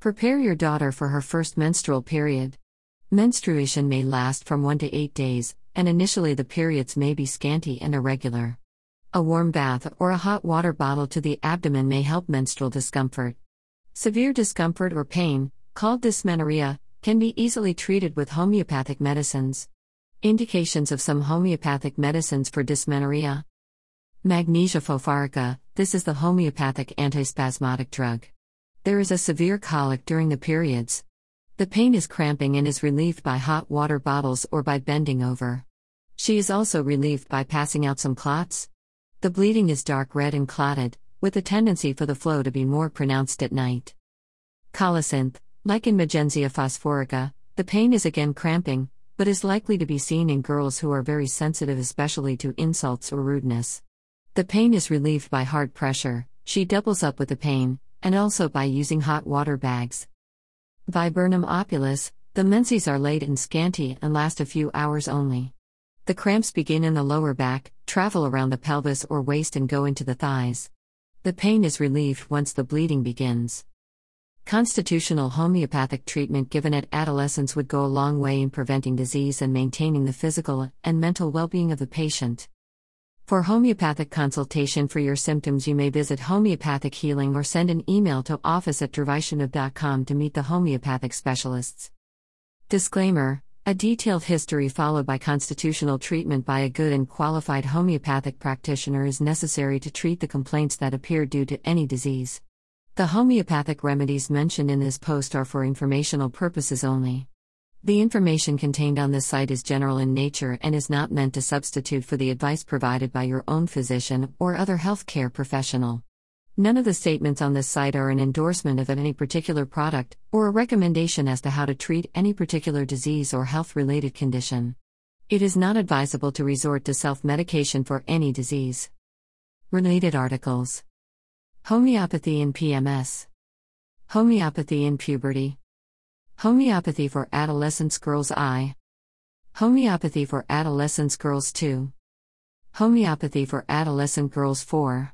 Prepare your daughter for her first menstrual period. Menstruation may last from 1 to 8 days, and initially the periods may be scanty and irregular. A warm bath or a hot water bottle to the abdomen may help menstrual discomfort. Severe discomfort or pain, called dysmenorrhea, can be easily treated with homeopathic medicines. Indications of some homeopathic medicines for dysmenorrhea Magnesia phosphorica, this is the homeopathic antispasmodic drug. There is a severe colic during the periods. The pain is cramping and is relieved by hot water bottles or by bending over. She is also relieved by passing out some clots. The bleeding is dark red and clotted, with a tendency for the flow to be more pronounced at night. Colocynth, like in Magnesia phosphorica, the pain is again cramping, but is likely to be seen in girls who are very sensitive, especially to insults or rudeness. The pain is relieved by hard pressure, she doubles up with the pain, and also by using hot water bags. Viburnum opulus, the menses are late and scanty and last a few hours only. The cramps begin in the lower back, travel around the pelvis or waist, and go into the thighs. The pain is relieved once the bleeding begins. Constitutional homeopathic treatment given at adolescence would go a long way in preventing disease and maintaining the physical and mental well being of the patient. For homeopathic consultation for your symptoms, you may visit Homeopathic Healing or send an email to office at to meet the homeopathic specialists. Disclaimer A detailed history followed by constitutional treatment by a good and qualified homeopathic practitioner is necessary to treat the complaints that appear due to any disease. The homeopathic remedies mentioned in this post are for informational purposes only. The information contained on this site is general in nature and is not meant to substitute for the advice provided by your own physician or other healthcare professional. None of the statements on this site are an endorsement of any particular product or a recommendation as to how to treat any particular disease or health related condition. It is not advisable to resort to self medication for any disease. Related articles Homeopathy in PMS, Homeopathy in puberty. Homeopathy for Adolescents Girls I. Homeopathy for Adolescents Girls 2. Homeopathy for Adolescent Girls 4.